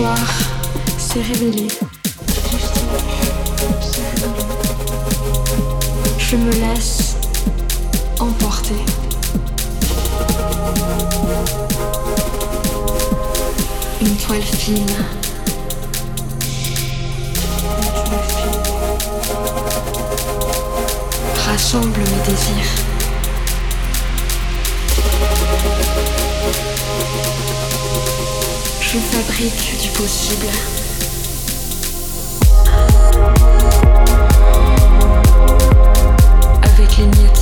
soir. Je me laisse emporter. Une toile fine. Une toile fine. Rassemble mes désirs. Je fabrique du possible. Avec les miettes.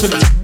to